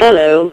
Hello.